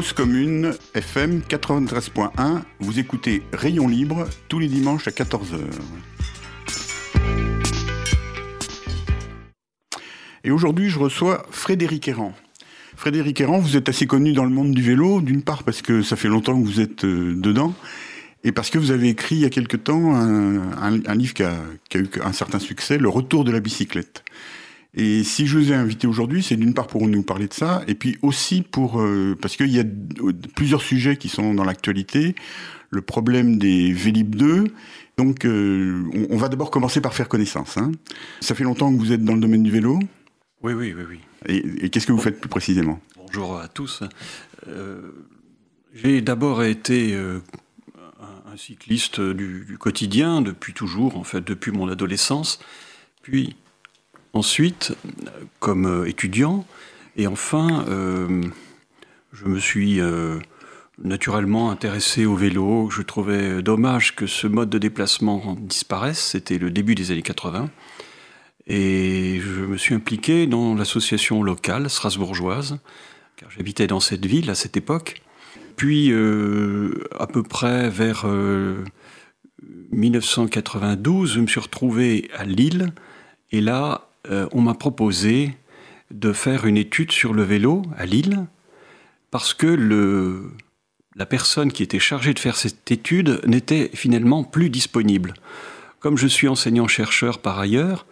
Commune, FM 93.1, vous écoutez Rayon Libre tous les dimanches à 14h. Et aujourd'hui, je reçois Frédéric Errand. Frédéric Errand, vous êtes assez connu dans le monde du vélo, d'une part parce que ça fait longtemps que vous êtes euh, dedans, et parce que vous avez écrit il y a quelque temps un, livre qui a, eu un certain succès, Le retour de la bicyclette. Et si je vous ai invité aujourd'hui, c'est d'une part pour nous parler de ça, et puis aussi pour euh, parce qu'il y a plusieurs sujets qui sont dans l'actualité. Le problème des Vélib 2. Donc, euh, on, va d'abord commencer par faire connaissance. Hein. Ça fait longtemps que vous êtes dans le domaine du vélo? Oui, oui, oui, oui. Et, qu'est-ce que vous faites plus précisément? Bonjour à tous. Euh, j'ai d'abord été un, cycliste du, du, quotidien depuis toujours, en fait, depuis mon adolescence. Puis ensuite comme euh, étudiant. Et enfin, euh, je me suis euh, naturellement intéressé au vélo. Je trouvais dommage que ce mode de déplacement disparaisse. C'était le début des années 80. Et je me suis impliqué dans l'association locale strasbourgeoise, car j'habitais dans cette ville à cette époque. Puis, à peu près vers 1992, je me suis retrouvé à Lille. Et là, euh, on m'a proposé de faire une étude sur le vélo à Lille, parce que la personne qui était chargée de faire cette étude n'était finalement plus disponible. Comme je suis enseignant-chercheur par ailleurs,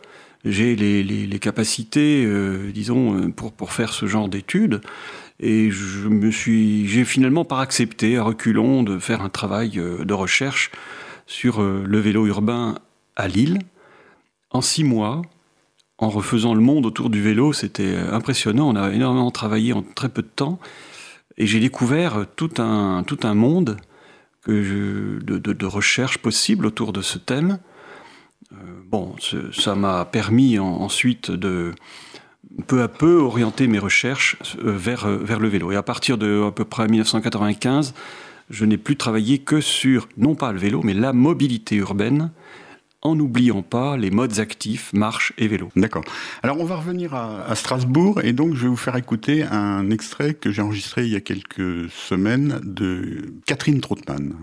j'ai les, capacités, euh, disons, pour, faire ce genre d'études. Et je me suis, j'ai finalement pas accepté à reculons de faire un travail euh, de recherche sur le vélo urbain à Lille. En six mois, en refaisant le monde autour du vélo, c'était impressionnant. On a énormément travaillé en très peu de temps. Et j'ai découvert tout un, tout un monde que de, de, recherche possible autour de ce thème. Euh, bon, ça m'a permis ensuite de peu à peu orienter mes recherches euh, vers, euh, vers le vélo. Et à partir de à peu près 1995, je n'ai plus travaillé que sur, non pas le vélo, mais la mobilité urbaine en n'oubliant pas les modes actifs, marche et vélo. D'accord. Alors on va revenir à, Strasbourg et donc je vais vous faire écouter un extrait que j'ai enregistré il y a quelques semaines de Catherine Trottmann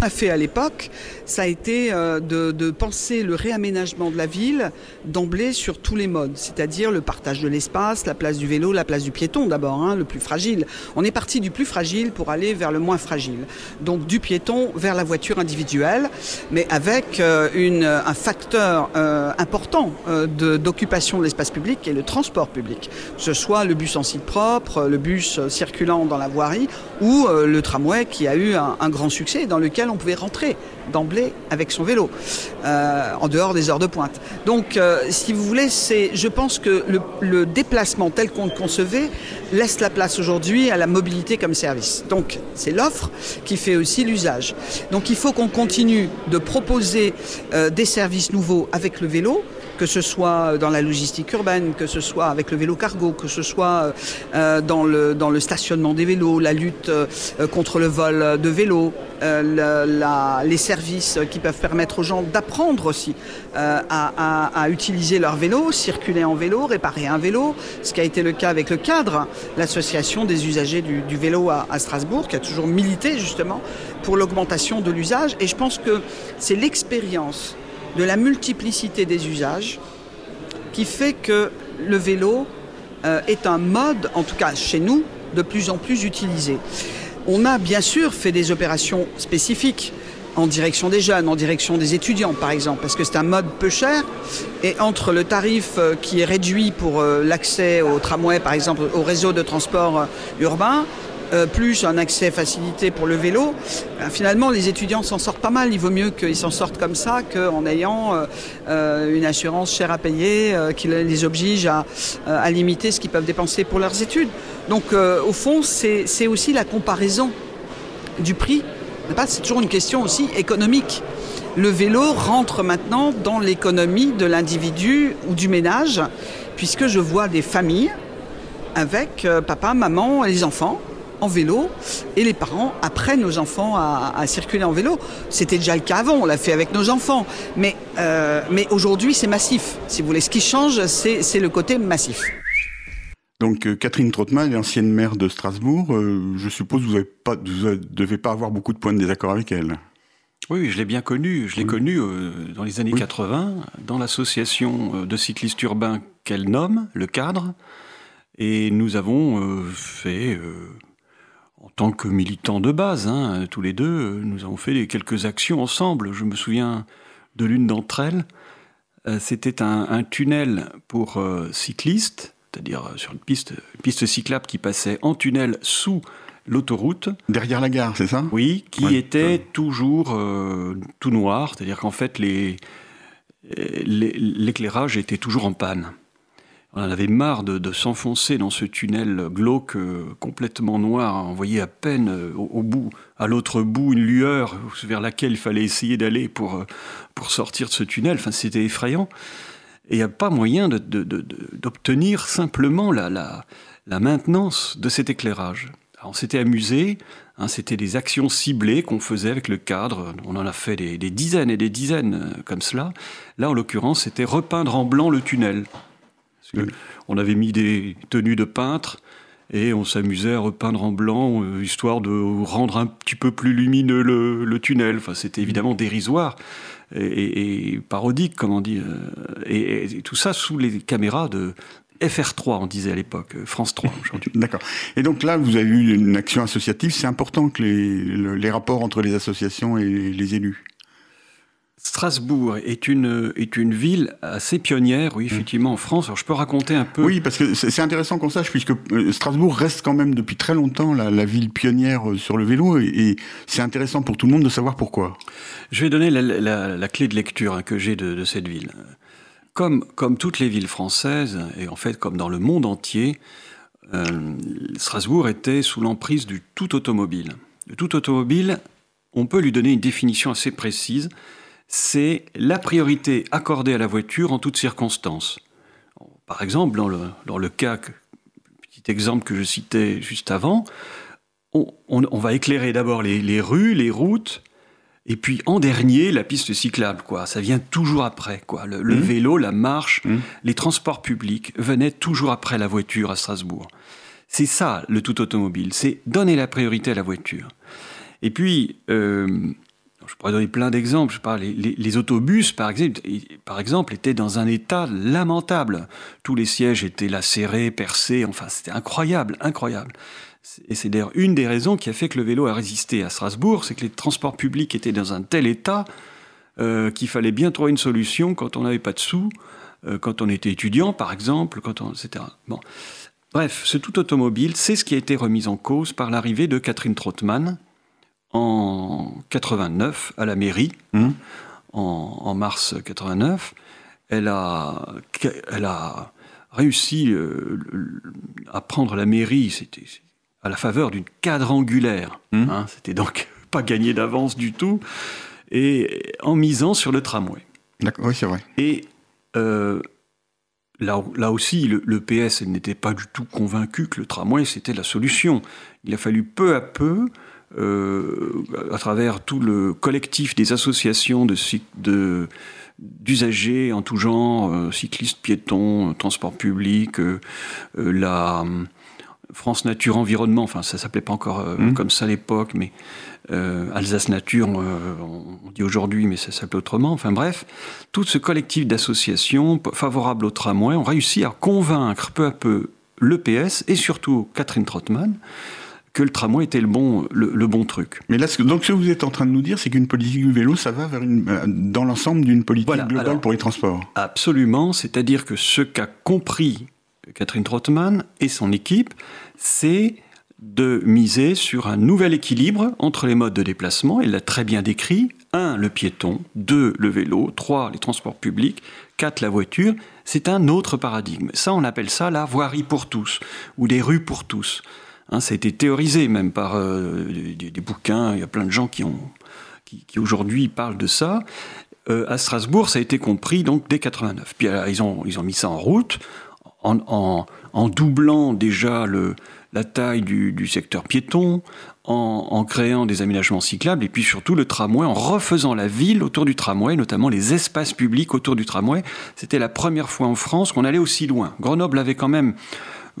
a fait à l'époque, ça a été euh, de, penser le réaménagement de la ville d'emblée sur tous les modes, c'est-à-dire le partage de l'espace, la place du vélo, la place du piéton d'abord, hein, le plus fragile. On est parti du plus fragile pour aller vers le moins fragile. Donc du piéton vers la voiture individuelle, mais avec euh, un facteur euh, important d'occupation de l'espace public et le transport public, que ce soit le bus en site propre, le bus circulant dans la voirie ou le tramway qui a eu un, un grand succès dans lequel on pouvait rentrer d'emblée avec son vélo, euh, en dehors des heures de pointe. Donc, euh, si vous voulez, c'est, je pense que le, déplacement tel qu'on le concevait laisse la place aujourd'hui à la mobilité comme service. Donc, c'est l'offre qui fait aussi l'usage. Donc, il faut qu'on continue de proposer euh, des services nouveaux avec le vélo que ce soit dans la logistique urbaine, que ce soit avec le vélo cargo, que ce soit euh, dans, le, dans le stationnement des vélos, la lutte euh, contre le vol de vélos, euh, les services qui peuvent permettre aux gens d'apprendre aussi à, utiliser leur vélo, circuler en vélo, réparer un vélo, ce qui a été le cas avec le cadre, l'association des usagers du, vélo à Strasbourg, qui a toujours milité justement pour l'augmentation de l'usage. Et je pense que c'est l'expérience de la multiplicité des usages qui fait que le vélo euh, est un mode, en tout cas chez nous, de plus en plus utilisé. On a bien sûr fait des opérations spécifiques en direction des jeunes, en direction des étudiants par exemple, parce que c'est un mode peu cher. Et entre le tarif euh, qui est réduit pour euh, l'accès au tramway, par exemple, au réseau de transport urbain, euh, plus un accès facilité pour le vélo, ben, finalement les étudiants s'en sortent pas mal. Il vaut mieux qu'ils s'en sortent comme ça qu'en ayant euh, euh, une assurance chère à payer qui les oblige à, à limiter ce qu'ils peuvent dépenser pour leurs études. Donc au fond, c'est aussi la comparaison du prix. C'est toujours une question aussi économique. Le vélo rentre maintenant dans l'économie de l'individu ou du ménage, puisque je vois des familles avec papa, maman et les enfants en vélo et les parents apprennent aux enfants à, circuler en vélo. C'était déjà le cas avant, on l'a fait avec nos enfants. Mais, euh, mais aujourd'hui, c'est massif. Si vous voulez, ce qui change, c'est le côté massif. Donc euh, Catherine Trottmann est ancienne maire de Strasbourg. Euh, je suppose que vous ne devez pas avoir beaucoup de points de désaccord avec elle. Oui, je l'ai bien connue. Je l'ai connue euh, dans les années 80 dans l'association de cyclistes urbains qu'elle nomme, le cadre. Et nous avons fait, tant que militants de base, hein, tous les deux, nous avons fait quelques actions ensemble. Je me souviens de l'une d'entre elles. C'était un, tunnel pour cyclistes c'est-à-dire euh, sur une piste, piste cyclable qui passait en tunnel sous l'autoroute. Derrière la gare, c'est ça? Oui, qui était toujours euh, tout noir, c'est-à-dire qu'en fait l'éclairage était toujours en panne. On en avait marre de, s'enfoncer dans ce tunnel glauque euh, complètement noir. On voyait à peine au, bout, à l'autre bout, une lueur vers laquelle il fallait essayer d'aller pour, pour sortir de ce tunnel. Enfin, c'était effrayant. Et il n'y a pas moyen d'obtenir simplement la, la, maintenance de cet éclairage. on s'était amusé, hein, c'était des actions ciblées qu'on faisait avec le cadre, on en a fait des, dizaines et des dizaines euh, comme cela. Là, en l'occurrence, c'était repeindre en blanc le tunnel. On avait mis des tenues de peintre, et on s'amusait à repeindre en blanc, euh, histoire de rendre un petit peu plus lumineux le, tunnel. Enfin, c'était évidemment dérisoire et, parodique, comme on dit. Euh, et, tout ça sous les caméras de FR3, on disait à l'époque, euh, France 3 aujourd'hui. D'accord. Et donc là, vous avez eu une action associative. C'est important que les rapports entre les associations et les élus Strasbourg est une, est une ville assez pionnière, oui, effectivement, en France. Alors, je peux raconter un peu. Oui, parce que c'est intéressant qu'on sache, puisque euh, Strasbourg reste quand même depuis très longtemps la, ville pionnière euh, sur le vélo, et, c'est intéressant pour tout le monde de savoir pourquoi. Je vais donner la, clé de lecture hein, que j'ai de, cette ville. Comme, comme toutes les villes françaises, et en fait comme dans le monde entier, euh, Strasbourg était sous l'emprise du tout automobile. Le tout automobile, on peut lui donner une définition assez précise c'est la priorité accordée à la voiture en toutes circonstances. Par exemple, dans le, dans le cas, petit exemple que je citais juste avant, on, va éclairer d'abord les, rues, les routes, et puis en dernier, la piste cyclable. Quoi. Ça vient toujours après. Quoi. Le, mmh. vélo, la marche, mmh. les transports publics venaient toujours après la voiture à Strasbourg. C'est ça le tout automobile, c'est donner la priorité à la voiture. Et puis, euh, je pourrais donner plein d'exemples. Les, autobus, par exemple, étaient dans un état lamentable. Tous les sièges étaient lacérés, percés. Enfin, c'était incroyable, incroyable. Et c'est d'ailleurs une des raisons qui a fait que le vélo a résisté à Strasbourg, c'est que les transports publics étaient dans un tel état euh, qu'il fallait bien trouver une solution quand on n'avait pas de sous, euh, quand on était étudiant, par exemple, quand etc. Bon. Bref, ce tout automobile, c'est ce qui a été remis en cause par l'arrivée de Catherine Trottmann, en 89 à la mairie, mmh. en, mars 89. Elle a, elle a réussi euh, à prendre la mairie, c'était à la faveur d'une quadrangulaire. Mmh. Hein, c'était donc pas gagné d'avance du tout, et en misant sur le tramway. Oui, c'est vrai. Et euh, là, là aussi, le, le PS n'était pas du tout convaincu que le tramway c'était la solution. Il a fallu peu à peu à travers tout le collectif des associations de, d'usagers en tout genre, euh, cyclistes, piétons, transport public, euh, la France Nature Environnement, enfin ça s'appelait pas encore mmh. comme ça à l'époque, mais Alsace Nature, on dit aujourd'hui, mais ça s'appelait autrement. Enfin bref, tout ce collectif d'associations favorables au tramway ont réussi à convaincre peu à peu l'EPS et surtout Catherine Trottmann que le tramway était le bon, le, bon truc. Mais là, donc ce que vous êtes en train de nous dire, c'est qu'une politique du vélo, ça va vers une, euh, dans l'ensemble d'une politique globale pour les transports. Absolument, c'est-à-dire que ce qu'a compris Catherine Trottmann et son équipe, c'est de miser sur un nouvel équilibre entre les modes de déplacement, elle l'a très bien décrit, 1. le piéton, 2. le vélo, 3. les transports publics, 4. la voiture, c'est un autre paradigme. Ça, on appelle ça la voirie pour tous, ou des rues pour tous. Hein, ça a été théorisé même par euh, des, bouquins. Il y a plein de gens qui, qui, aujourd'hui parlent de ça. Euh, à Strasbourg, ça a été compris donc dès 89. Puis ils, ont, ils ont mis ça en route en, doublant déjà la taille du, secteur piéton, en, créant des aménagements cyclables, et puis surtout le tramway, en refaisant la ville autour du tramway, notamment les espaces publics autour du tramway. C'était la première fois en France qu'on allait aussi loin. Grenoble avait quand même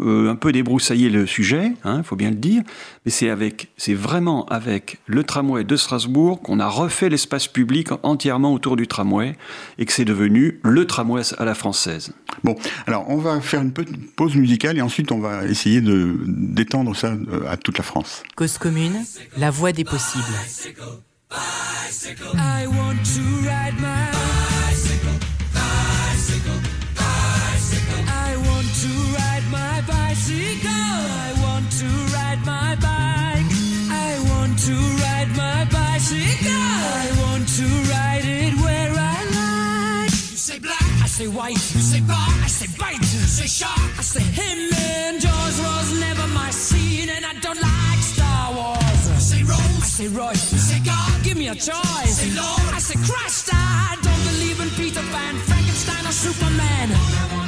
un peu débroussaillé le sujet, il hein, faut bien le dire, mais c'est avec, c'est vraiment avec le tramway de Strasbourg qu'on a refait l'espace public entièrement autour du tramway et que c'est devenu le tramway à la française. Bon, alors on va faire une petite pause musicale et ensuite on va essayer de d'étendre ça à toute la France. Cause commune, la voie des possibles. I want to ride my say white. You say bar, I say bite. You say shark, I say him. And Jaws was never my scene, and I don't like Star Wars. You say Rose, I say Royce. You say God give me a choice. Say Lord. I say Christ, I don't believe in Peter Pan, Frankenstein, or Superman.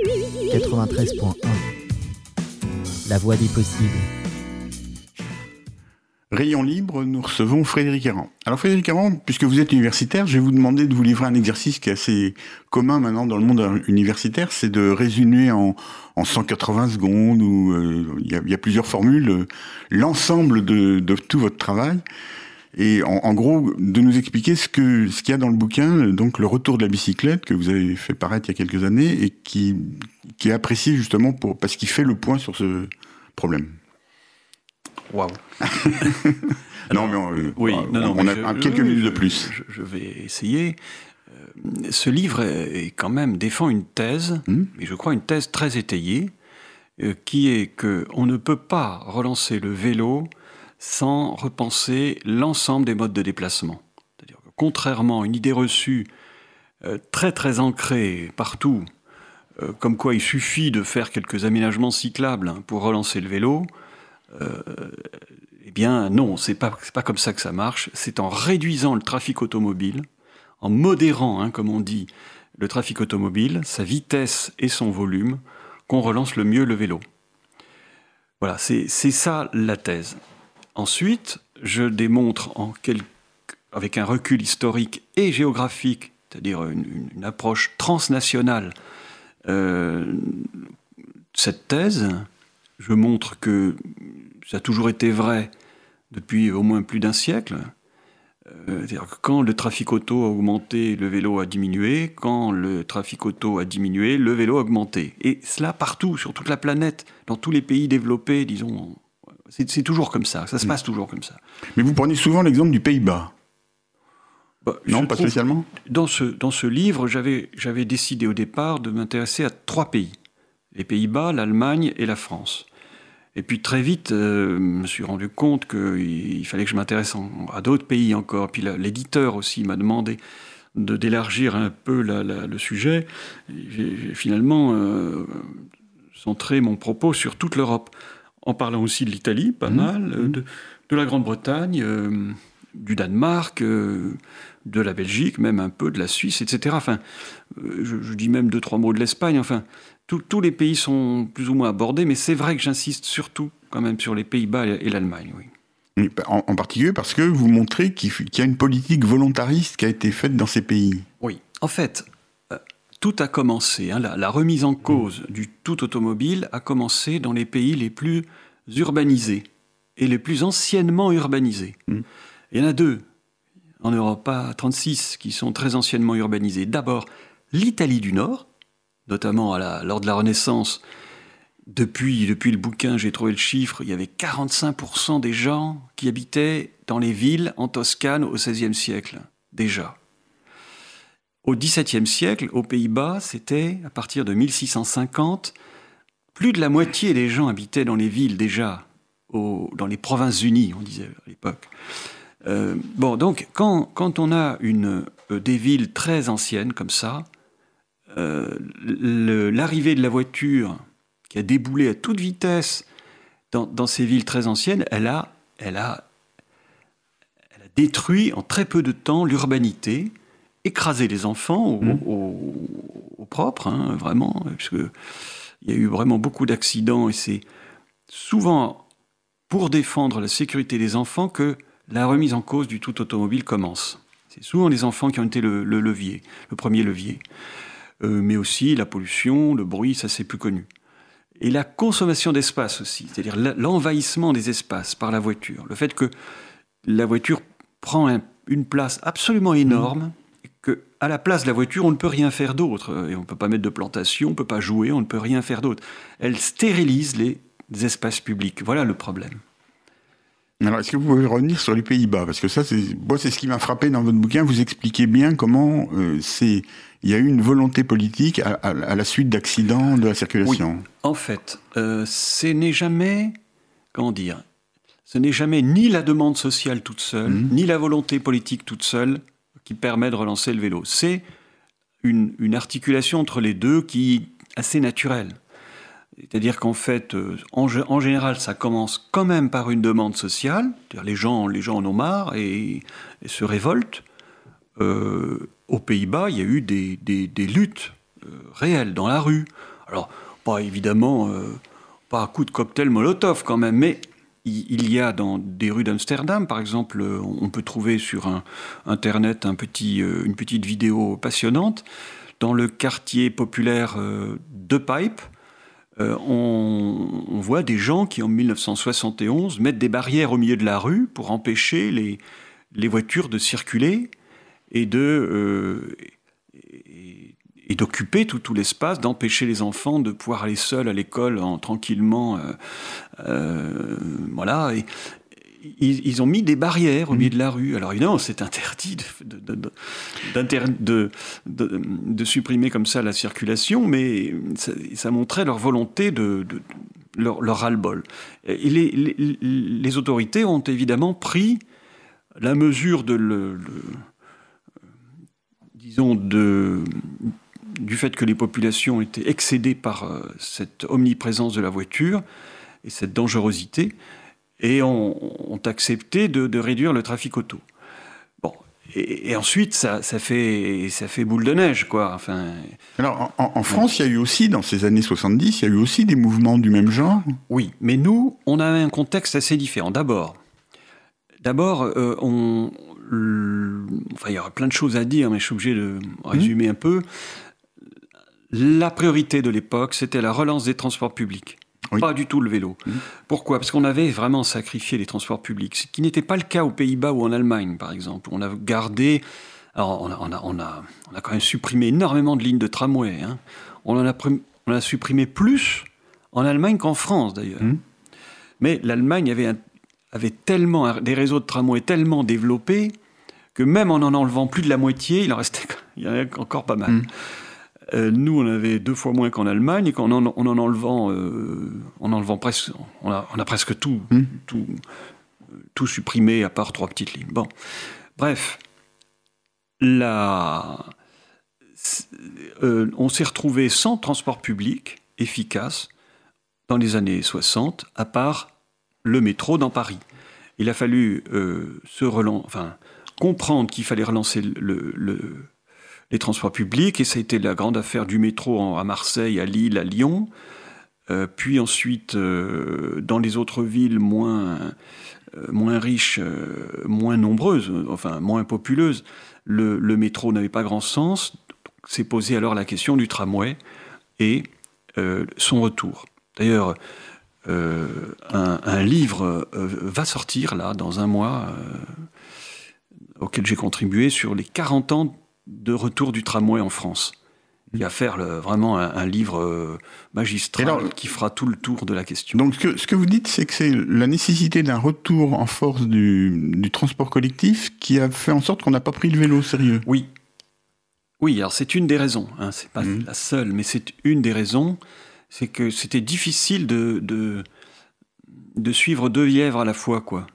93.1 La voie des possibles. Rayon libre, nous recevons Frédéric Errand. Alors Frédéric Errand, puisque vous êtes universitaire, je vais vous demander de vous livrer un exercice qui est assez commun maintenant dans le monde universitaire, c'est de résumer en, 180 secondes, où euh, il y, a plusieurs formules, euh, l'ensemble de tout votre travail et en, gros de nous expliquer ce que ce qu'il y a dans le bouquin, donc le retour de la bicyclette que vous avez fait paraître il y a quelques années et qui qui est apprécié justement pour parce qu'il fait le point sur ce problème. Waouh. non mais on, euh, oui, on, a quelques minutes de plus. Je, vais essayer. Euh, ce livre est quand même défend une thèse, hmm et je crois une thèse très étayée, euh, qui est que on ne peut pas relancer le vélo sans repenser l'ensemble des modes de déplacement. C'est-à-dire contrairement à une idée reçue euh, très très ancrée partout, euh, comme quoi il suffit de faire quelques aménagements cyclables hein, pour relancer le vélo, euh, eh bien non, c'est pas, pas comme ça que ça marche. C'est en réduisant le trafic automobile, en modérant, hein, comme on dit, le trafic automobile, sa vitesse et son volume, qu'on relance le mieux le vélo. Voilà, c'est ça la thèse. Ensuite, je démontre avec un recul historique et géographique, c'est-à-dire une, approche transnationale, euh, cette thèse. Je montre que ça a toujours été vrai depuis au moins plus d'un siècle. Euh, c'est-à-dire que quand le trafic auto a augmenté, le vélo a diminué. Quand le trafic auto a diminué, le vélo a augmenté. Et cela partout, sur toute la planète, dans tous les pays développés, disons. C'est toujours comme ça, ça se passe toujours comme ça. Mais vous prenez souvent l'exemple du Pays-Bas. Bah, Non, pas spécialement Dans ce, dans ce livre, j'avais j'avais décidé au départ de m'intéresser à trois pays. Les Pays-Bas, l'Allemagne et la France. Et puis très vite, euh, je me suis rendu compte qu'il il fallait que je m'intéresse à d'autres pays encore. Puis l'éditeur aussi m'a demandé de d'élargir un peu la- la- le sujet. J'ai j'ai finalement euh, centré mon propos sur toute l'Europe, en parlant aussi de l'Italie, pas mal, euh, de, de la Grande-Bretagne, euh, du Danemark, euh, de la Belgique, même un peu de la Suisse, etc. Enfin, je, je dis même deux, trois mots de l'Espagne. Enfin, tous- tous les pays sont plus ou moins abordés, mais c'est vrai que j'insiste surtout quand même sur les Pays-Bas et, et l'Allemagne. Oui. En, en particulier parce que vous montrez qu'il y a une politique volontariste qui a été faite dans ces pays. Oui. En fait, tout a commencé. hein, la, la remise en cause du tout automobile a commencé dans les pays les plus urbanisés et les plus anciennement urbanisés. Mm. Il y en a deux en Europe, pas 36, qui sont très anciennement urbanisés. D'abord, l'Italie du Nord, notamment à la- lors de la Renaissance. Depuis, depuis le bouquin, j'ai trouvé le chiffre, il y avait 45% des gens qui habitaient dans les villes en Toscane au XVIe siècle, déjà. Au XVIIe siècle, aux Pays-Bas, c'était à partir de 1650, plus de la moitié des gens habitaient dans les villes déjà, dans les provinces unies, on disait à l'époque. Euh, bon, donc quand, on a euh, des villes très anciennes comme ça, euh, l'arrivée de la voiture qui a déboulé à toute vitesse dans, ces villes très anciennes, elle a détruit en très peu de temps l'urbanité, écrasé les enfants au, au- au propre, hein, vraiment, parce que il y a eu vraiment beaucoup d'accidents et c'est souvent pour défendre la sécurité des enfants que la remise en cause du tout automobile commence. C'est souvent les enfants qui ont été le, le levier, le premier levier. Euh, mais aussi la pollution, le bruit, ça c'est plus connu. Et la consommation d'espace aussi, c'est-à-dire l'envahissement des espaces par la voiture. Le fait que la voiture prend un- une place absolument énorme, que à la place de la voiture, on ne peut rien faire d'autre. Et on ne peut pas mettre de plantation, on ne peut pas jouer, on ne peut rien faire d'autre. Elle stérilise les espaces publics. Voilà le problème. Alors, est-ce que vous pouvez revenir sur les Pays-Bas? Parce que ça, c'est moi, c'est ce qui m'a frappé dans votre bouquin. Vous expliquez bien comment euh, c'est. Il y a eu une volonté politique à, à- à la suite d'accidents de la circulation. En fait, euh, ce n'est jamais, comment dire, ce n'est jamais ni la demande sociale toute seule, ni la volonté politique toute seule permet de relancer le vélo. C'est une, articulation entre les deux qui est assez naturelle. C'est-à-dire qu'en fait, euh, en, gé- en général, ça commence quand même par une demande sociale. Les gens, les gens en ont marre et, se révoltent. Euh, aux Pays-Bas, il y a eu des, luttes euh, réelles dans la rue. Alors, pas évidemment, pas à coup de cocktail Molotov quand même, mais il, y a dans des rues d'Amsterdam, par exemple, on peut trouver sur un- Internet euh, une petite vidéo passionnante. Dans le quartier populaire euh, de Pipe, euh, on, voit des gens qui, en 1971, mettent des barrières au milieu de la rue pour empêcher les, voitures de circuler et de et, d'occuper tout, tout l'espace, d'empêcher les enfants de pouvoir aller seuls à l'école en, tranquillement. euh, euh, voilà. Et, ils, ils ont mis des barrières au milieu de la rue. Alors évidemment, c'est interdit de, supprimer comme ça la circulation, mais ça, ça montrait leur volonté de, leur, leur ras-le-bol. Les, les- les autorités ont évidemment pris la mesure de le, le- disons de du fait que les populations étaient excédées par euh, cette omniprésence de la voiture et cette dangerosité, et ont, ont accepté de, de réduire le trafic auto. Bon, et, et ensuite ça, ça fait ça fait boule de neige, quoi. Enfin, Alors, en, en France, il y a eu aussi, dans ces années 70, il y a eu aussi des mouvements du même genre? Oui, mais nous, on a un contexte assez différent. D'abord, d'abord, euh, on, enfin, il y aura plein de choses à dire, mais je suis obligé de résumer un peu. La priorité de l'époque, c'était la relance des transports publics. Oui. pas du tout le vélo. Pourquoi? Parce qu'on avait vraiment sacrifié les transports publics, ce qui n'était pas le cas aux Pays-Bas ou en Allemagne, par exemple. On a gardé. Alors, on a, on a, on a, on a quand même supprimé énormément de lignes de tramway. hein. On, en a, prim- on a supprimé plus en Allemagne qu'en France, d'ailleurs. Mhm. Mais l'Allemagne avait, tellement des réseaux de tramway tellement développés que même en en enlevant plus de la moitié, il en restait il y en avait encore pas mal. Mhm. Euh, nous, on avait deux fois moins qu'en Allemagne, et qu'en en, en en enlevant, euh, en enlevant presque, on a, on a presque tout, Mhm. tout, tout supprimé à part trois petites lignes. Bon, bref, la, euh, on s'est retrouvé sans transport public efficace dans les années 60, à part le métro dans Paris. Il a fallu se relan- enfin, comprendre qu'il fallait relancer le- le- les transports publics, et ça a été la grande affaire du métro à Marseille, à Lille, à Lyon. Euh, puis ensuite, euh, dans les autres villes moins, euh, moins riches, moins nombreuses, enfin moins populeuses, le, métro n'avait pas grand sens. S'est posé alors la question du tramway et son retour. D'ailleurs, un, livre va sortir là dans un mois auquel j'ai contribué sur les 40 ans de retour du tramway en France. Il y a à faire le- vraiment un, un livre euh, magistral alors- qui fera tout le tour de la question. Donc ce que, ce que vous dites, c'est que c'est la nécessité d'un retour en force du, du transport collectif qui a fait en sorte qu'on n'a pas pris le vélo au sérieux. Oui. Oui, alors c'est une des raisons. Hein, c'est pas Mhm. la seule, mais c'est une des raisons. C'est que c'était difficile de, de, de suivre deux lièvres à la fois, quoi.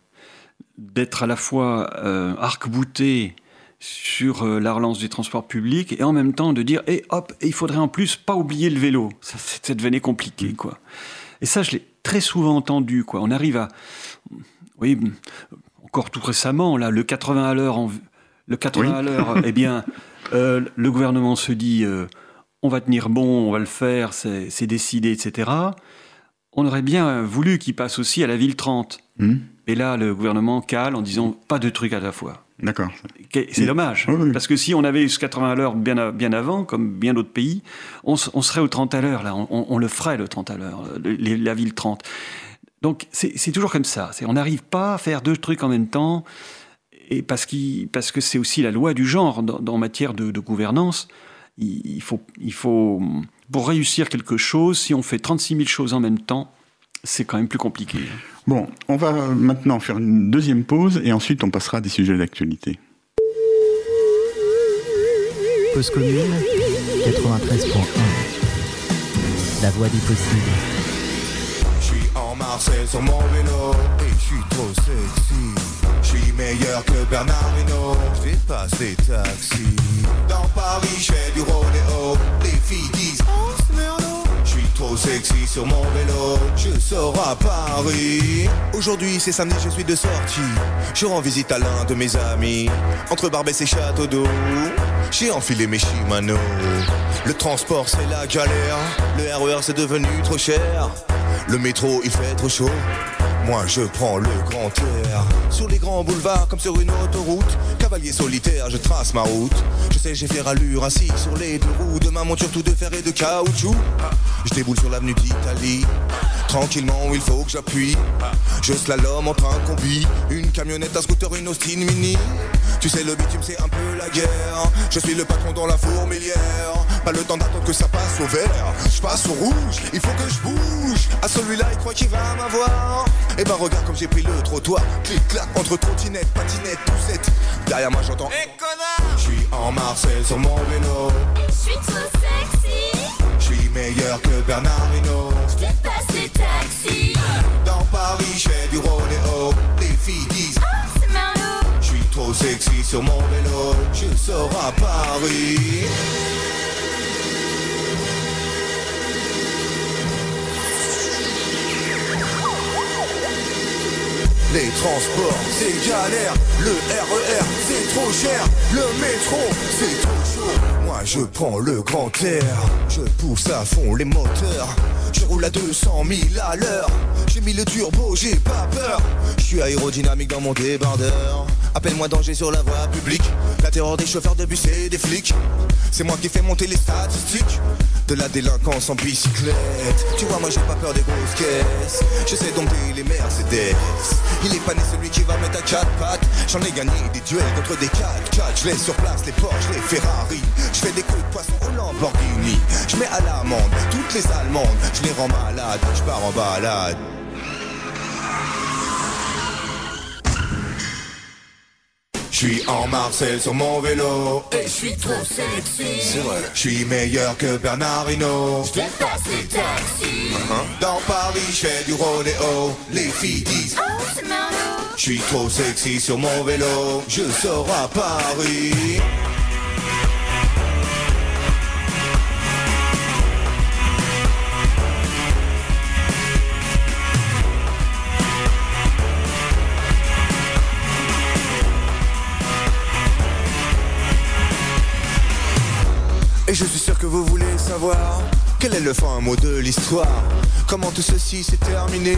D'être à la fois euh, arc-bouté sur euh, la relance des transports publics et en même temps de dire, et hop, et il faudrait en plus pas oublier le vélo. Ça, ça devenait compliqué, quoi. Et ça, je l'ai très souvent entendu, quoi. On arrive à. Oui, encore tout récemment, là, le 80 à l'heure en, le 80 Oui. à l'heure, eh bien, euh, le gouvernement se dit euh, on va tenir bon, on va le faire, c'est décidé, etc. On aurait bien voulu qu'il passe aussi à la ville 30. Hmm Et là, le gouvernement cale en disant pas de trucs à la fois. D'accord. C'est dommage, Oui, oui. parce que si on avait eu ce 80 à l'heure bien, bien avant, comme bien d'autres pays, on, serait au 30 à l'heure, là, on, on- on le ferait le 30 à l'heure, les- la ville 30. Donc c'est toujours comme ça, on n'arrive pas à faire deux trucs en même temps, et parce, parce que c'est aussi la loi du genre dans matière de, de gouvernance. Il, il faut, il faut, pour réussir quelque chose, si on fait 36 000 choses en même temps, c'est quand même plus compliqué. Bon, on va maintenant faire une deuxième pause et ensuite on passera à des sujets d'actualité. Cause commune 93.1 La voix du possible. Je suis en Marseille sur mon vélo et je suis trop sexy. Je suis meilleur que Bernard Hinault. Je dépasse les taxis. Dans Paris, je fais du rodéo. Les filles disent trop sexy sur mon vélo. Je sors à Paris. Aujourd'hui, c'est samedi, je suis de sortie. Je rends visite à l'un de mes amis. Entre Barbès et Château d'eau. J'ai enfilé mes Shimano. Le transport, c'est la galère. Le RER, c'est devenu trop cher. Le métro, il fait trop chaud. Moi, je prends le grand air. Sur les grands boulevards, comme sur une autoroute. Cavalier solitaire, je trace ma route. Je sais, j'ai fait rallure assis sur les deux roues de ma monture tout de fer et de caoutchouc. Je déboule sur l'avenue d'Italie. Tranquillement, où il faut que j'appuie. Je slalom entre un combi, une camionnette, un scooter, une Austin Mini. Tu sais, le bitume, c'est un peu la guerre. Je suis le patron dans la fourmilière. Pas le temps d'attendre que ça passe au vert. Je passe au rouge, il faut que je bouge. À celui-là, il croit qu'il va m'avoir. Et ben, regarde comme j'ai pris le trottoir. Clic-clac entre trottinette, patinette, poussette. Derrière moi, j'entends. Eh connard Je suis en Marseille sur mon vélo. Je suis trop sexy, Je suis meilleur que Bernard sur mon vélo, sors à Paris. Les transports, c'est galère. Le RER, c'est trop cher. Le métro, c'est trop chaud. Moi, je prends le grand air. Je pousse à fond les moteurs. Je roule à 200 000 à l'heure. J'ai mis le turbo, j'ai pas peur. Je suis aérodynamique dans mon débardeur. Appelle-moi danger sur la voie publique. La terreur des chauffeurs de bus et des flics. C'est moi qui fais monter les statistiques de la délinquance en bicyclette. Tu vois, moi j'ai pas peur des grosses caisses. Je sais dompter les Mercedes. Il est pas né celui qui va mettre à quatre pattes. J'en ai gagné des duels contre des 4x4. Je laisse sur place les Porsche, les Ferrari. Je fais des coups de poisson au Lamborghini. Je mets à l'amende toutes les Allemandes. Je les rends malades. Je pars en balade. Je suis en Marseille sur mon vélo Et je suis trop sexy. C'est vrai. Je suis meilleur que Bernard Hinault Dépasse les taxis. Dans Paris, je fais du rodéo Les filles disent Oh, c'est. Je suis trop sexy sur mon vélo Je sors à Paris Et je suis sûr que vous voulez savoir quel est le fin mot de l'histoire. Comment tout ceci s'est terminé?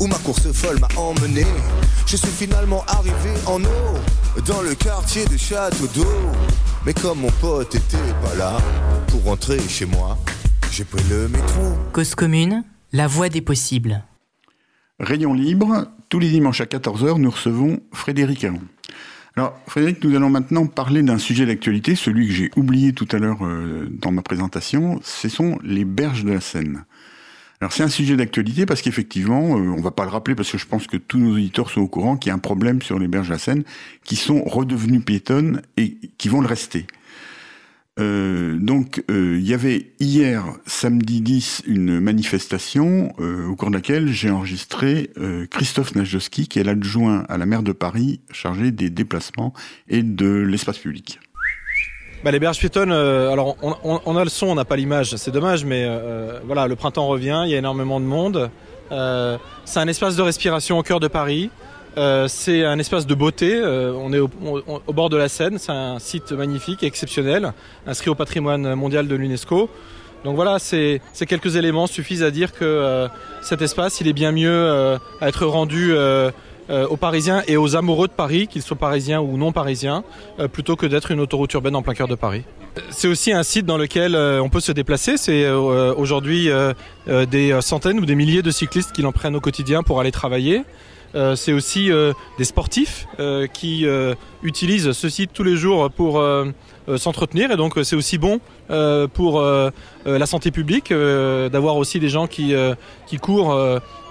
Où ma course folle m'a emmené Je suis finalement arrivé en eau Dans le quartier de Château d'eau Mais comme mon pote était pas là Pour rentrer chez moi J'ai pris le métro. Cause commune, la voie des possibles. Rayon libre, tous les dimanches à 14h, nous recevons Frédéric Aron. Alors, Frédéric, nous allons maintenant parler d'un sujet d'actualité, celui que j'ai oublié tout à l'heure euh, dans ma présentation, ce sont les berges de la Seine. Alors, c'est un sujet d'actualité parce qu'effectivement, euh, on va pas le rappeler parce que je pense que tous nos auditeurs sont au courant qu'il y a un problème sur les berges de la Seine qui sont redevenues piétonnes et qui vont le rester. Euh, donc, euh, il y avait hier, samedi 10, une manifestation euh, au cours de laquelle j'ai enregistré Christophe Najowski, qui est l'adjoint à la maire de Paris, chargé des déplacements et de l'espace public. Bah, les berges piétonnes, alors on, on- a le son, on n'a pas l'image, c'est dommage, mais voilà, le printemps revient, il y a énormément de monde. C'est un espace de respiration au cœur de Paris. Euh, c'est un espace de beauté. euh, on est au, bord de la Seine. C'est un site magnifique, exceptionnel, inscrit au patrimoine mondial de l'UNESCO. Donc voilà, ces quelques éléments suffisent à dire que euh, cet espace, il est bien mieux à être rendu aux Parisiens et aux amoureux de Paris, qu'ils soient parisiens ou non parisiens, plutôt que d'être une autoroute urbaine en plein cœur de Paris. C'est aussi un site dans lequel on peut se déplacer. C'est aujourd'hui des centaines ou des milliers de cyclistes qui l'empruntent au quotidien pour aller travailler. Euh, c'est aussi euh, des sportifs euh, qui euh, utilisent ce site tous les jours pour euh, s'entretenir et donc c'est aussi bon pour la santé publique d'avoir aussi des gens qui, qui courent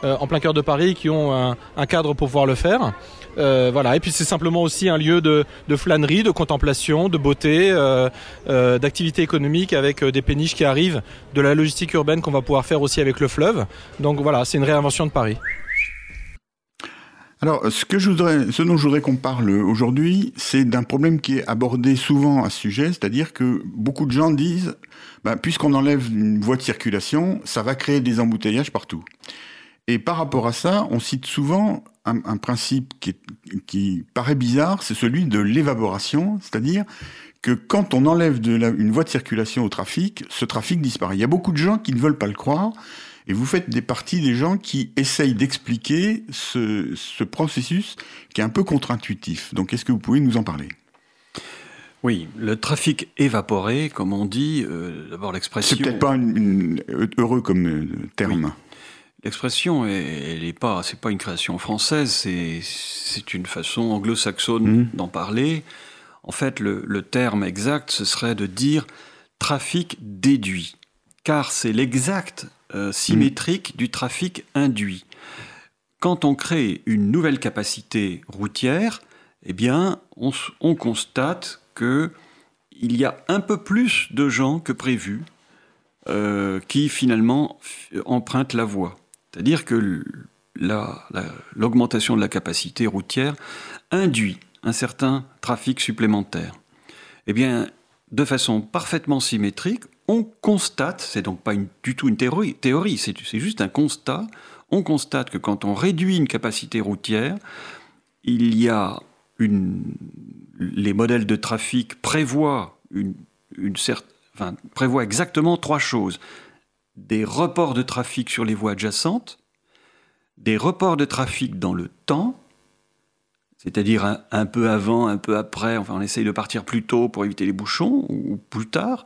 en plein cœur de Paris qui ont un, un cadre pour pouvoir le faire. Voilà et puis c'est simplement aussi un lieu de, de flânerie, de contemplation, de beauté, d'activité économique avec des péniches qui arrivent, de la logistique urbaine qu'on va pouvoir faire aussi avec le fleuve. Donc voilà, c'est une réinvention de Paris. Alors, ce, dont je voudrais qu'on parle aujourd'hui, c'est d'un problème qui est abordé souvent à ce sujet, c'est-à-dire que beaucoup de gens disent, ben, puisqu'on enlève une voie de circulation, ça va créer des embouteillages partout. Et par rapport à ça, on cite souvent un, principe qui, paraît bizarre, c'est celui de l'évaporation, c'est-à-dire que quand on enlève une voie de circulation au trafic, ce trafic disparaît. Il y a beaucoup de gens qui ne veulent pas le croire, et vous faites des parties des gens qui essayent d'expliquer ce, ce processus qui est un peu contre-intuitif. Donc, est-ce que vous pouvez nous en parler? Oui, le trafic évaporé, comme on dit, euh, d'abord l'expression. C'est peut-être pas une- une- heureux comme euh, terme. L'expression, est- elle est pas, c'est pas une création française, c'est, c'est une façon anglo-saxonne Mhm. d'en parler. En fait, le, le terme exact, ce serait de dire trafic déduit, car c'est l'exact euh, symétrique du trafic induit. Quand on crée une nouvelle capacité routière, eh bien, on, constate que il y a un peu plus de gens que prévu euh, qui finalement empruntent la voie. C'est-à-dire que l- la- la- l'augmentation de la capacité routière induit un certain trafic supplémentaire. Eh bien, de façon parfaitement symétrique, on constate, c'est donc pas du tout une théorie, c'est juste un constat, on constate que quand on réduit une capacité routière, il y a une, les modèles de trafic prévoient une, exactement trois choses des reports de trafic sur les voies adjacentes, des reports de trafic dans le temps, c'est-à-dire un, un peu avant, un peu après, enfin on essaye de partir plus tôt pour éviter les bouchons, ou plus tard.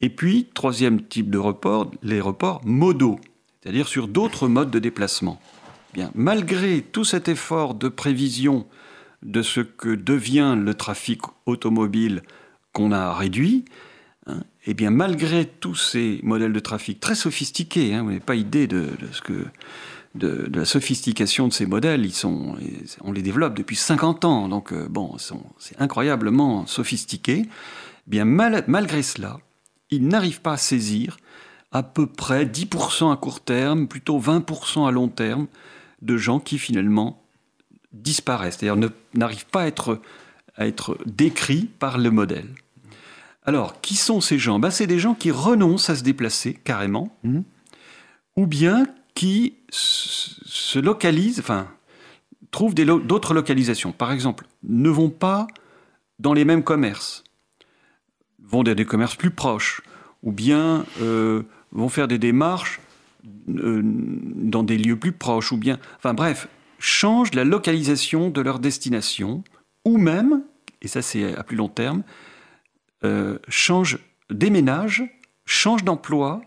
Et puis, troisième type de report, les reports modaux, c'est-à-dire sur d'autres modes de déplacement. Bien, malgré tout cet effort de prévision de ce que devient le trafic automobile qu'on a réduit, hein, eh bien, malgré tous ces modèles de trafic très sophistiqués, hein, vous n'avez pas idée de, ce que, de, la sophistication de ces modèles, ils sont, on les développe depuis 50 ans, donc euh, bon, c'est incroyablement sophistiqué. Bien, mal- malgré cela, ils n'arrivent pas à saisir à peu près 10% à court terme, plutôt 20% à long terme, de gens qui finalement disparaissent, c'est-à-dire n'arrivent pas à être, à être décrits par le modèle. Alors, qui sont ces gens? Ben, C'est des gens qui renoncent à se déplacer carrément, Mhm. ou bien qui se localisent, enfin, trouvent lo- d'autres localisations. Par exemple, ne vont pas dans les mêmes commerces, vont dans des commerces plus proches, ou bien euh, vont faire des démarches euh, dans des lieux plus proches, ou bien, enfin bref, changent la localisation de leur destination, ou même, et ça c'est à plus long terme, euh, changent, déménagent, changent d'emploi,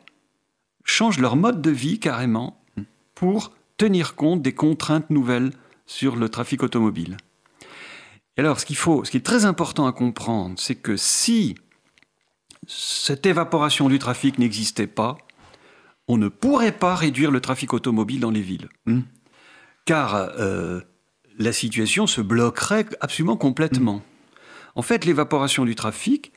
changent leur mode de vie carrément pour tenir compte des contraintes nouvelles sur le trafic automobile. Et alors, ce qu'il faut, ce qui est très important à comprendre, c'est que si cette évaporation du trafic n'existait pas, on ne pourrait pas réduire le trafic automobile dans les villes. Mm. Car euh, la situation se bloquerait absolument complètement. En fait, l'évaporation du trafic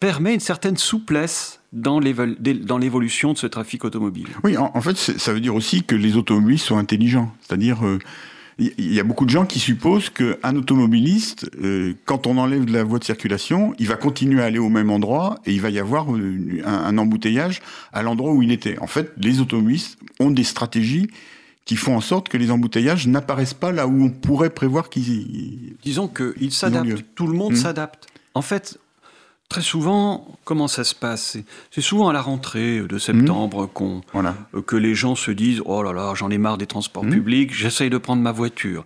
permet une certaine souplesse dans l'évolution de ce trafic automobile. Oui, en, en fait, ça veut dire aussi que les automobilistes sont intelligents. C'est-à-dire, euh, il y a beaucoup de gens qui supposent qu'un automobiliste, euh, quand on enlève de la voie de circulation, il va continuer à aller au même endroit et il va y avoir euh, un, un embouteillage à l'endroit où il était. En fait, les automobilistes ont des stratégies qui font en sorte que les embouteillages n'apparaissent pas là où on pourrait prévoir qu'ils... Disons qu'ils s'adaptent, tout le monde Mm. s'adapte. En fait, très souvent, comment ça se passe? C'est- souvent à la rentrée de septembre qu'on Voilà. euh, que les gens se disent Oh là là, j'en ai marre des transports Mhm. publics, j'essaye de prendre ma voiture.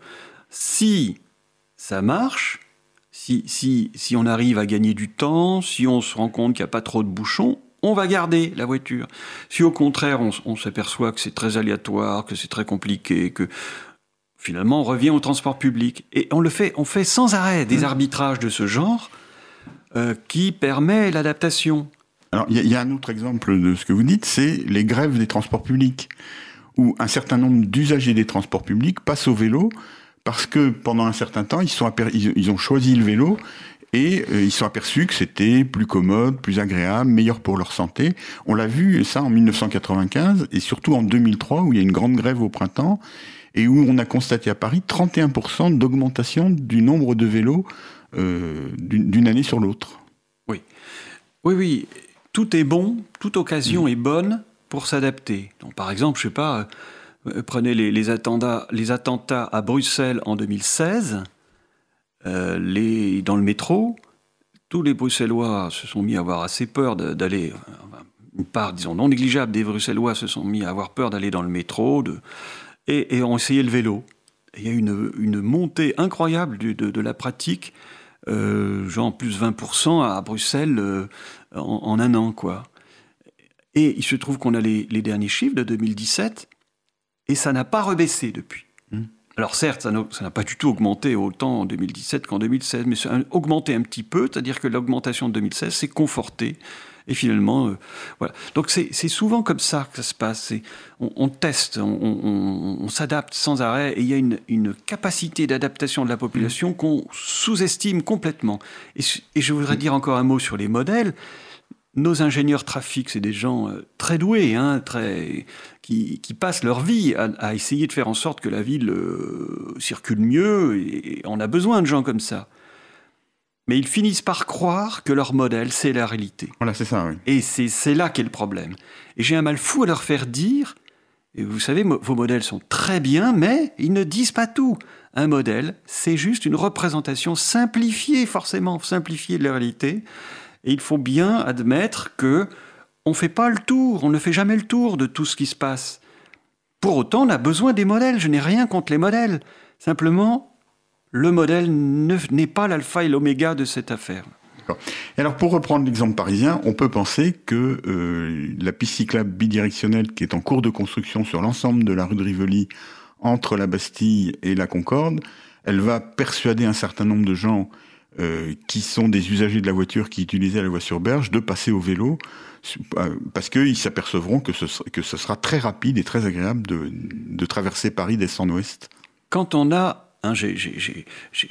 Si ça marche, si, si, si on arrive à gagner du temps, si on se rend compte qu'il n'y a pas trop de bouchons, on va garder la voiture. Si au contraire, on, s'aperçoit que c'est très aléatoire, que c'est très compliqué, que finalement on revient au transport public. Et on le fait, on fait sans arrêt des arbitrages de ce genre euh, qui permet l'adaptation. Alors, il y, a- un autre exemple de ce que vous dites, c'est les grèves des transports publics, où un certain nombre d'usagers des transports publics passent au vélo parce que pendant un certain temps, ils, sont ils ont choisi le vélo et euh, ils sont aperçus que c'était plus commode, plus agréable, meilleur pour leur santé. On l'a vu ça en 1995 et surtout en 2003 où il y a une grande grève au printemps et où on a constaté à Paris 31% d'augmentation du nombre de vélos euh, d'une année sur l'autre. Oui, oui, tout est bon, toute occasion est bonne pour s'adapter. Par exemple, je sais pas, euh, prenez les, les attentats, les attentats à Bruxelles en 2016, euh, les, dans le métro, tous les Bruxellois se sont mis à avoir assez peur d'aller, une part, disons, non négligeable des Bruxellois se sont mis à avoir peur d'aller dans le métro de, et, et ont essayé le vélo. Et Il y a une, une montée incroyable du- de, de la pratique, euh, genre plus 20% à Bruxelles euh, en, en un an, quoi. Et il se trouve qu'on a les, les derniers chiffres de 2017, et ça n'a pas rebaissé depuis. Mm. Alors certes, ça n'a ça n'a pas du tout augmenté autant en 2017 qu'en 2016, mais ça a augmenté un petit peu, c'est-à-dire que l'augmentation de 2016 s'est confortée. Et finalement, euh, voilà. Donc c'est souvent comme ça que ça se passe. On, on teste, on, on- on s'adapte sans arrêt, et il y a une, une capacité d'adaptation de la population qu'on sous-estime complètement. Et, je voudrais dire encore un mot sur les modèles. Nos ingénieurs trafic, c'est des gens euh, très doués, hein, très, qui, qui passent leur vie à, à essayer de faire en sorte que la ville euh, circule mieux, et, et on a besoin de gens comme ça. Mais ils finissent par croire que leur modèle, c'est la réalité. Voilà, c'est ça, oui. Et c'est là qu'est le problème. Et j'ai un mal fou à leur faire dire, et vous savez, mo- vos modèles sont très bien, mais ils ne disent pas tout. Un modèle, c'est juste une représentation simplifiée, forcément, simplifiée de la réalité. Et il faut bien admettre que on fait pas le tour, on ne fait jamais le tour de tout ce qui se passe. Pour autant, on a besoin des modèles. Je n'ai rien contre les modèles. Simplement, le modèle ne- n'est pas l'alpha et l'oméga de cette affaire. Et alors, pour reprendre l'exemple parisien, on peut penser que euh, la piste cyclable bidirectionnelle qui est en cours de construction sur l'ensemble de la rue de Rivoli, entre la Bastille et la Concorde, elle va persuader un certain nombre de gens euh, qui sont des usagers de la voiture qui utilisaient la voie sur berge de passer au vélo euh, parce qu'ils s'apercevront que ce, sera- que ce sera très rapide et très agréable de, de traverser Paris d'est en ouest. Quand on a, hein, j'ai-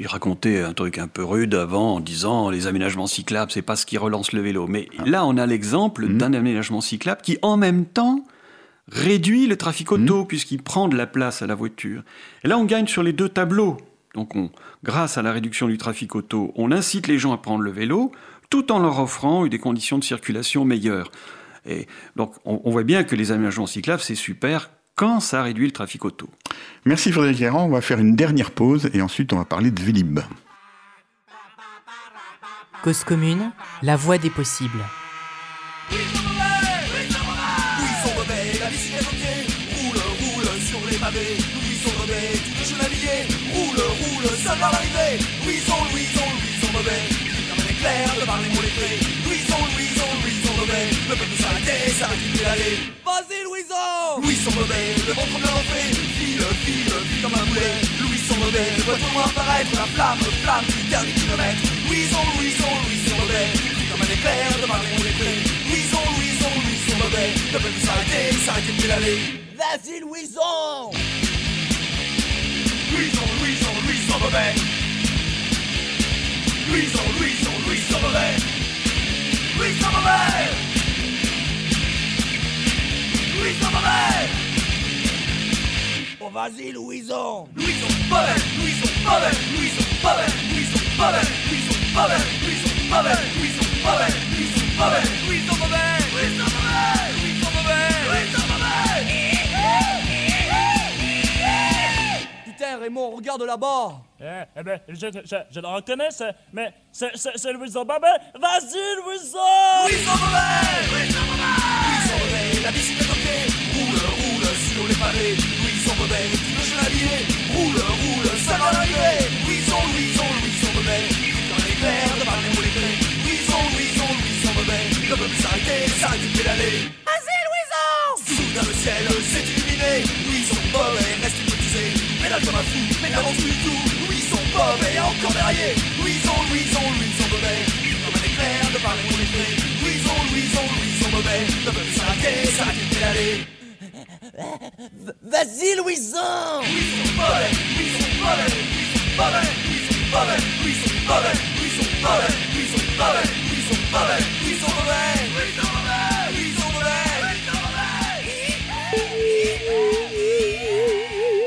raconté un truc un peu rude avant en disant les aménagements cyclables, c'est pas ce qui relance le vélo. Mais là, on a l'exemple Mhm. d'un aménagement cyclable qui, en même temps, réduit le trafic auto puisqu'il prend de la place à la voiture. Et là, on gagne sur les deux tableaux. Donc, on, grâce à la réduction du trafic auto, on incite les gens à prendre le vélo tout en leur offrant des conditions de circulation meilleures. Et donc, on, on voit bien que les aménagements cyclables, c'est super ça réduit le trafic auto. Merci Frédéric on va faire une dernière pause et ensuite on va parler de Vélib. Cause commune, la voie des possibles s'arrêter, s'arrête de pédaler. Vas-y, Louison Louis son mauvais, le ventre bien enflé, file, file, file comme un boulet. Louis son mauvais, je vois tout loin apparaître la flamme, flamme du dernier kilomètre. Louison, Louison, Louison mauvais, comme un éclair devant les mots lettrés. Louison, Louison, Louison mauvais, le peuple s'arrêter, s'arrêter de pédaler. Vas-y, Louison Louison, Louison, Louison mauvais. Louison, Louison, Louison mauvais. Louison mauvais. Louison mauvais. Oh, vas-y, Louison. Louison mauvais, Louison mauvais, Louison mauvais, Louison mauvais, Louison mauvais, Louison mauvais, Louison mauvais, Louison mauvais, Louison mauvais, Louison mauvais, Louison mauvais, Louison mauvais. Putain, Raymond, regarde là-bas. Eh, eh ben, je, je, je le reconnais, c'est- mais c'est c'est- c'est Louison Babel. Vas-y, Louison! Louison mauvais, Louison mauvais, Louison mauvais, la bicyclette affalés. Louison rebelle, qui veut jeune habillé. Roule, roule, ça va l'arriver. Louison, Louison, Louison rebelle. Dans l'éclair, de par les moules éclairés. Louison, Louison, Louison rebelle. Ne peut plus s'arrêter, s'arrête de pédaler. Vas-y, Louison Soudain le ciel s'est illuminé. Louison pauvre et reste hypnotisé. Pédale comme un fou, mais n'avance plus du tout. Louison pauvre et encore déraillé. Louison, Louison, Louison rebelle. Comme un éclair, de par les moules éclairés. Louison, Louison, Louison rebelle. Ne peut plus s'arrêter, s'arrête de pédaler. Vas-y, Louison.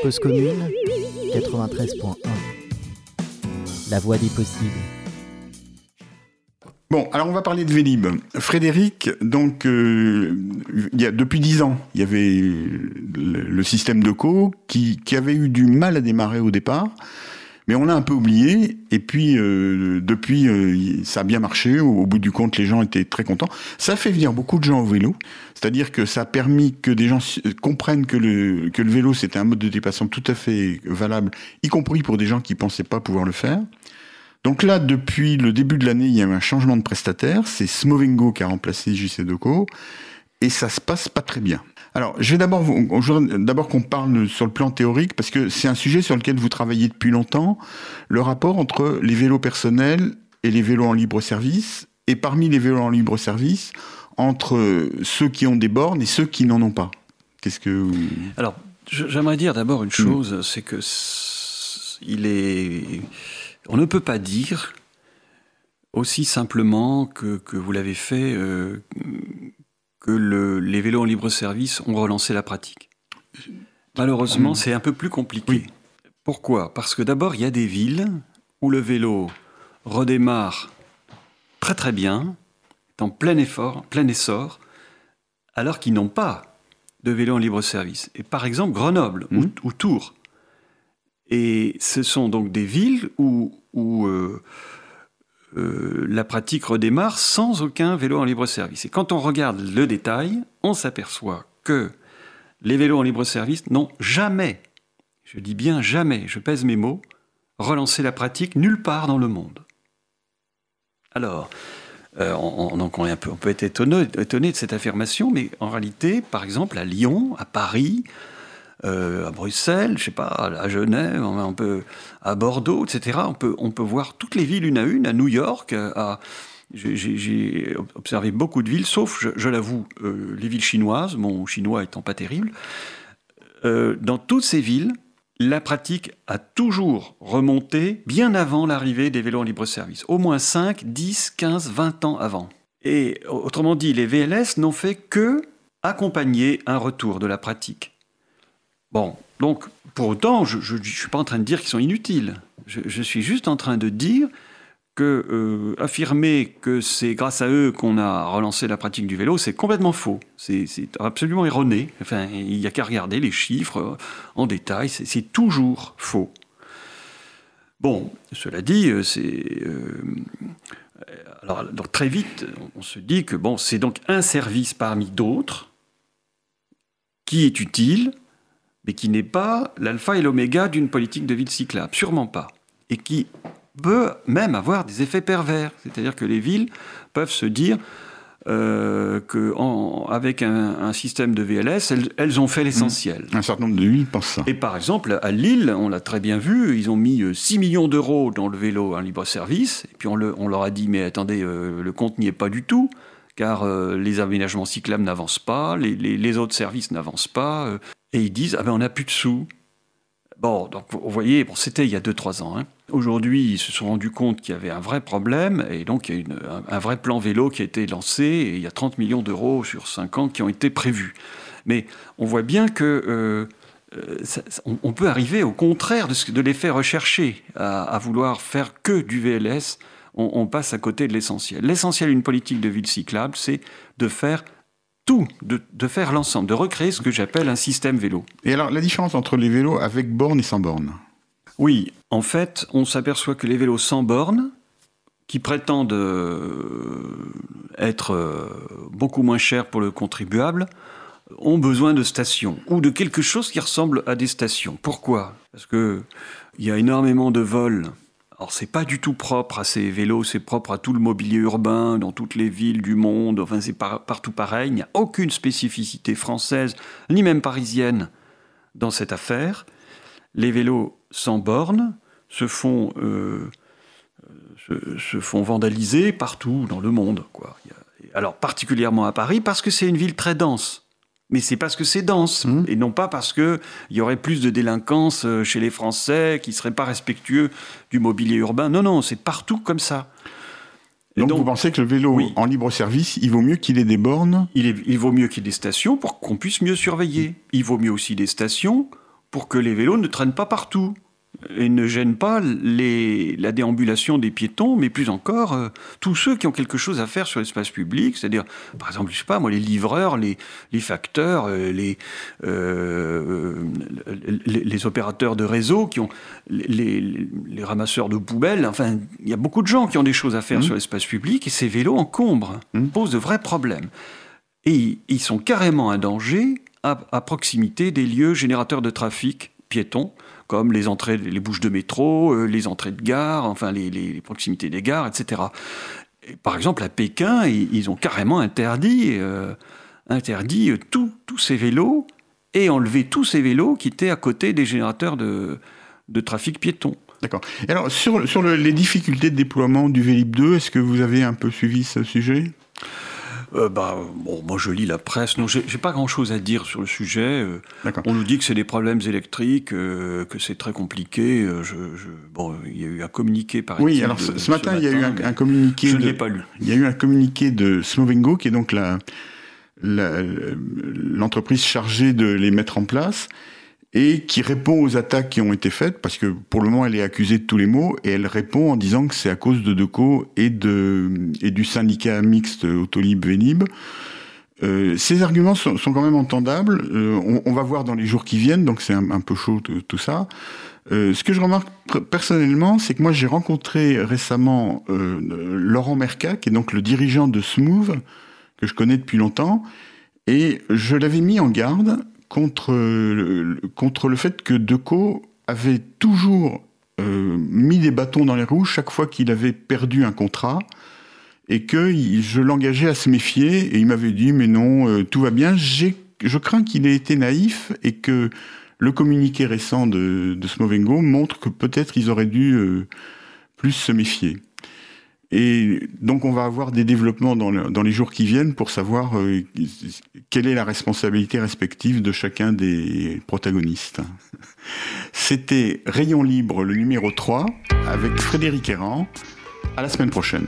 Cause commune 93.1 La voie des possibles. Bon, alors on va parler de Vélib. Frédéric, donc, euh, il y a, depuis dix ans, il y avait le, le système de co qui, qui avait eu du mal à démarrer au départ, mais on l'a un peu oublié. Et puis, euh, depuis, euh, ça a bien marché. Au, bout du compte, les gens étaient très contents. Ça fait venir beaucoup de gens au vélo, c'est-à-dire que ça a permis que des gens comprennent que le, que le vélo c'était un mode de déplacement tout à fait valable, y compris pour des gens qui pensaient pas pouvoir le faire. Donc là, depuis le début de l'année, il y a eu un changement de prestataire. C'est Smovengo qui a remplacé JC Deco. Et ça se passe pas très bien. Alors, je vais d'abord, d'abord qu'on parle sur le plan théorique, parce que c'est un sujet sur lequel vous travaillez depuis longtemps, le rapport entre les vélos personnels et les vélos en libre service, et parmi les vélos en libre service, entre ceux qui ont des bornes et ceux qui n'en ont pas. Qu'est-ce que vous... Alors, j'aimerais dire d'abord une chose, c'est que il est, on ne peut pas dire aussi simplement que, que vous l'avez fait euh, que le- les vélos en libre service ont relancé la pratique. Malheureusement, Mm. c'est un peu plus compliqué. Pourquoi? Parce que d'abord, il y a des villes où le vélo redémarre très très bien, est en plein effort, plein essor, alors qu'ils n'ont pas de vélo en libre service. Et par exemple, Grenoble ou, ou Tours. Et ce sont donc des villes où, euh, euh, la pratique redémarre sans aucun vélo en libre service. Et quand on regarde le détail, on s'aperçoit que les vélos en libre service n'ont jamais, je dis bien jamais, je pèse mes mots, relancer la pratique nulle part dans le monde. Alors, euh, on, peut être étonné de cette affirmation, mais en réalité, par exemple, à Lyon, à Paris, euh, à Bruxelles, je sais pas, à Genève, à Bordeaux, etc. On peut, on peut voir toutes les villes une à une, à New York, j'ai- observé beaucoup de villes, sauf, je, je l'avoue, euh, les villes chinoises, mon chinois étant pas terrible. Euh, dans toutes ces villes, la pratique a toujours remonté bien avant l'arrivée des vélos en libre-service. Au moins 5, 10, 15, 20 ans avant. Et autrement dit, les VLS n'ont fait que accompagner un retour de la pratique. Bon, donc, pour autant, je ne suis pas en train de dire qu'ils sont inutiles. Je, suis juste en train de dire que euh, affirmer que c'est grâce à eux qu'on a relancé la pratique du vélo, c'est complètement faux. C'est absolument erroné. Enfin, il n'y a qu'à regarder les chiffres euh, en détail. C'est toujours faux. Bon, cela dit, euh, c'est alors très vite, on se dit que bon, c'est donc un service parmi d'autres qui est utile, mais qui n'est pas l'alpha et l'oméga d'une politique de ville cyclable, sûrement pas, et qui peut même avoir des effets pervers. C'est-à-dire que les villes peuvent se dire euh, qu'avec un, un système de VLS, elles, elles ont fait l'essentiel. Un certain nombre de villes pensent ça. Et par exemple, à Lille, on l'a très bien vu, ils ont mis euh, 6 millions d'euros dans le vélo en libre-service, et puis on, le- on leur a dit, mais attendez, euh, le compte n'y est pas du tout, car euh, les aménagements cyclables n'avancent pas, les, les- les autres services n'avancent pas, euh, et ils disent, ah ben on n'a plus de sous. Bon, donc vous voyez, bon, c'était il y a 2-3 ans. hein. Aujourd'hui, ils se sont rendus compte qu'il y avait un vrai problème, et donc il y a un, vrai plan vélo qui a été lancé, et il y a 30 millions d'euros sur 5 ans qui ont été prévus. Mais on voit bien que euh, euh, on, peut arriver au contraire de, de l'effet recherché, à, vouloir faire que du VLS, on passe à côté de l'essentiel. L'essentiel d'une politique de ville cyclable, c'est de faire tout, de, de faire l'ensemble, de recréer ce que j'appelle un système vélo. Et alors, la différence entre les vélos avec borne et sans borne Oui, en fait, on s'aperçoit que les vélos sans bornes, qui prétendent euh, être euh, beaucoup moins chers pour le contribuable, ont besoin de stations ou de quelque chose qui ressemble à des stations. Pourquoi? Parce que il y a énormément de vols. Alors c'est pas du tout propre à ces vélos, c'est propre à tout le mobilier urbain dans toutes les villes du monde. Enfin c'est par- partout pareil. Il n'y a aucune spécificité française ni même parisienne dans cette affaire. Les vélos sans bornes se font euh, se, font vandaliser partout dans le monde. Alors particulièrement à Paris parce que c'est une ville très dense. Mais c'est parce que c'est dense et non pas parce que il y aurait plus de délinquance euh, chez les Français qui seraient pas respectueux du mobilier urbain. Non, non, c'est partout comme ça. Donc, vous pensez que le vélo en libre service, il vaut mieux qu'il ait des bornes? Il, est- il vaut mieux qu'il y ait des stations pour qu'on puisse mieux surveiller. Il vaut mieux aussi des stations pour que les vélos ne traînent pas partout et ne gênent pas les- la déambulation des piétons, mais plus encore euh, tous ceux qui ont quelque chose à faire sur l'espace public, c'est-à-dire, par exemple, je sais pas moi, les livreurs, les, les facteurs, euh, les, euh, les, les opérateurs de réseau, qui ont les, ramasseurs de poubelles. Enfin, il y a beaucoup de gens qui ont des choses à faire sur l'espace public et ces vélos encombrent, posent de vrais problèmes. Et ils- ils sont carrément un danger à, à proximité des lieux générateurs de trafic piétons, comme les entrées, les bouches de métro, euh, les entrées de gare, enfin les, proximités des gares, etc. Et par exemple, à Pékin, ils, ont carrément interdit, euh, interdit euh, tous ces vélos et enlevé tous ces vélos qui étaient à côté des générateurs de, trafic piéton. D'accord. Alors, sur, sur le- les difficultés de déploiement du Vélib 2, est-ce que vous avez un peu suivi ce sujet? Euh, bah, bon, moi je lis la presse. Non, j'ai pas grand-chose à dire sur le sujet. Euh, on nous dit que c'est des problèmes électriques, euh, que c'est très compliqué. Euh, je, je- bon, il y a eu un communiqué par Oui, alors ce, ce matin, il y a eu un, un communiqué. Je ne de- l'ai pas lu. Il y a eu un communiqué de Smovengo, qui est donc l'entreprise chargée de les mettre en place, et qui répond aux attaques qui ont été faites, parce que pour le moment, elle est accusée de tous les maux, et elle répond en disant que c'est à cause de Deco et, de, et du syndicat mixte Autolib-Vélib. Euh, ces arguments sont, sont quand même entendables. Euh, on, on va voir dans les jours qui viennent, donc c'est un, peu chaud tout, ça. Euh, ce que je remarque personnellement, c'est que moi j'ai rencontré récemment euh, Laurent Merca, qui est donc le dirigeant de Smooth, que je connais depuis longtemps, et je l'avais mis en garde contre, le, fait que Decaux avait toujours euh, mis des bâtons dans les roues chaque fois qu'il avait perdu un contrat et que je l'engageais à se méfier et il m'avait dit mais non euh, tout va bien. Je crains qu'il ait été naïf et que le communiqué récent de, de Smovengo montre que peut-être ils auraient dû euh, plus se méfier et donc on va avoir des développements dans, le- dans les jours qui viennent pour savoir euh, quelle est la responsabilité respective de chacun des protagonistes. C'était Rayon Libre, le numéro 3, avec Frédéric Errand. À la semaine prochaine.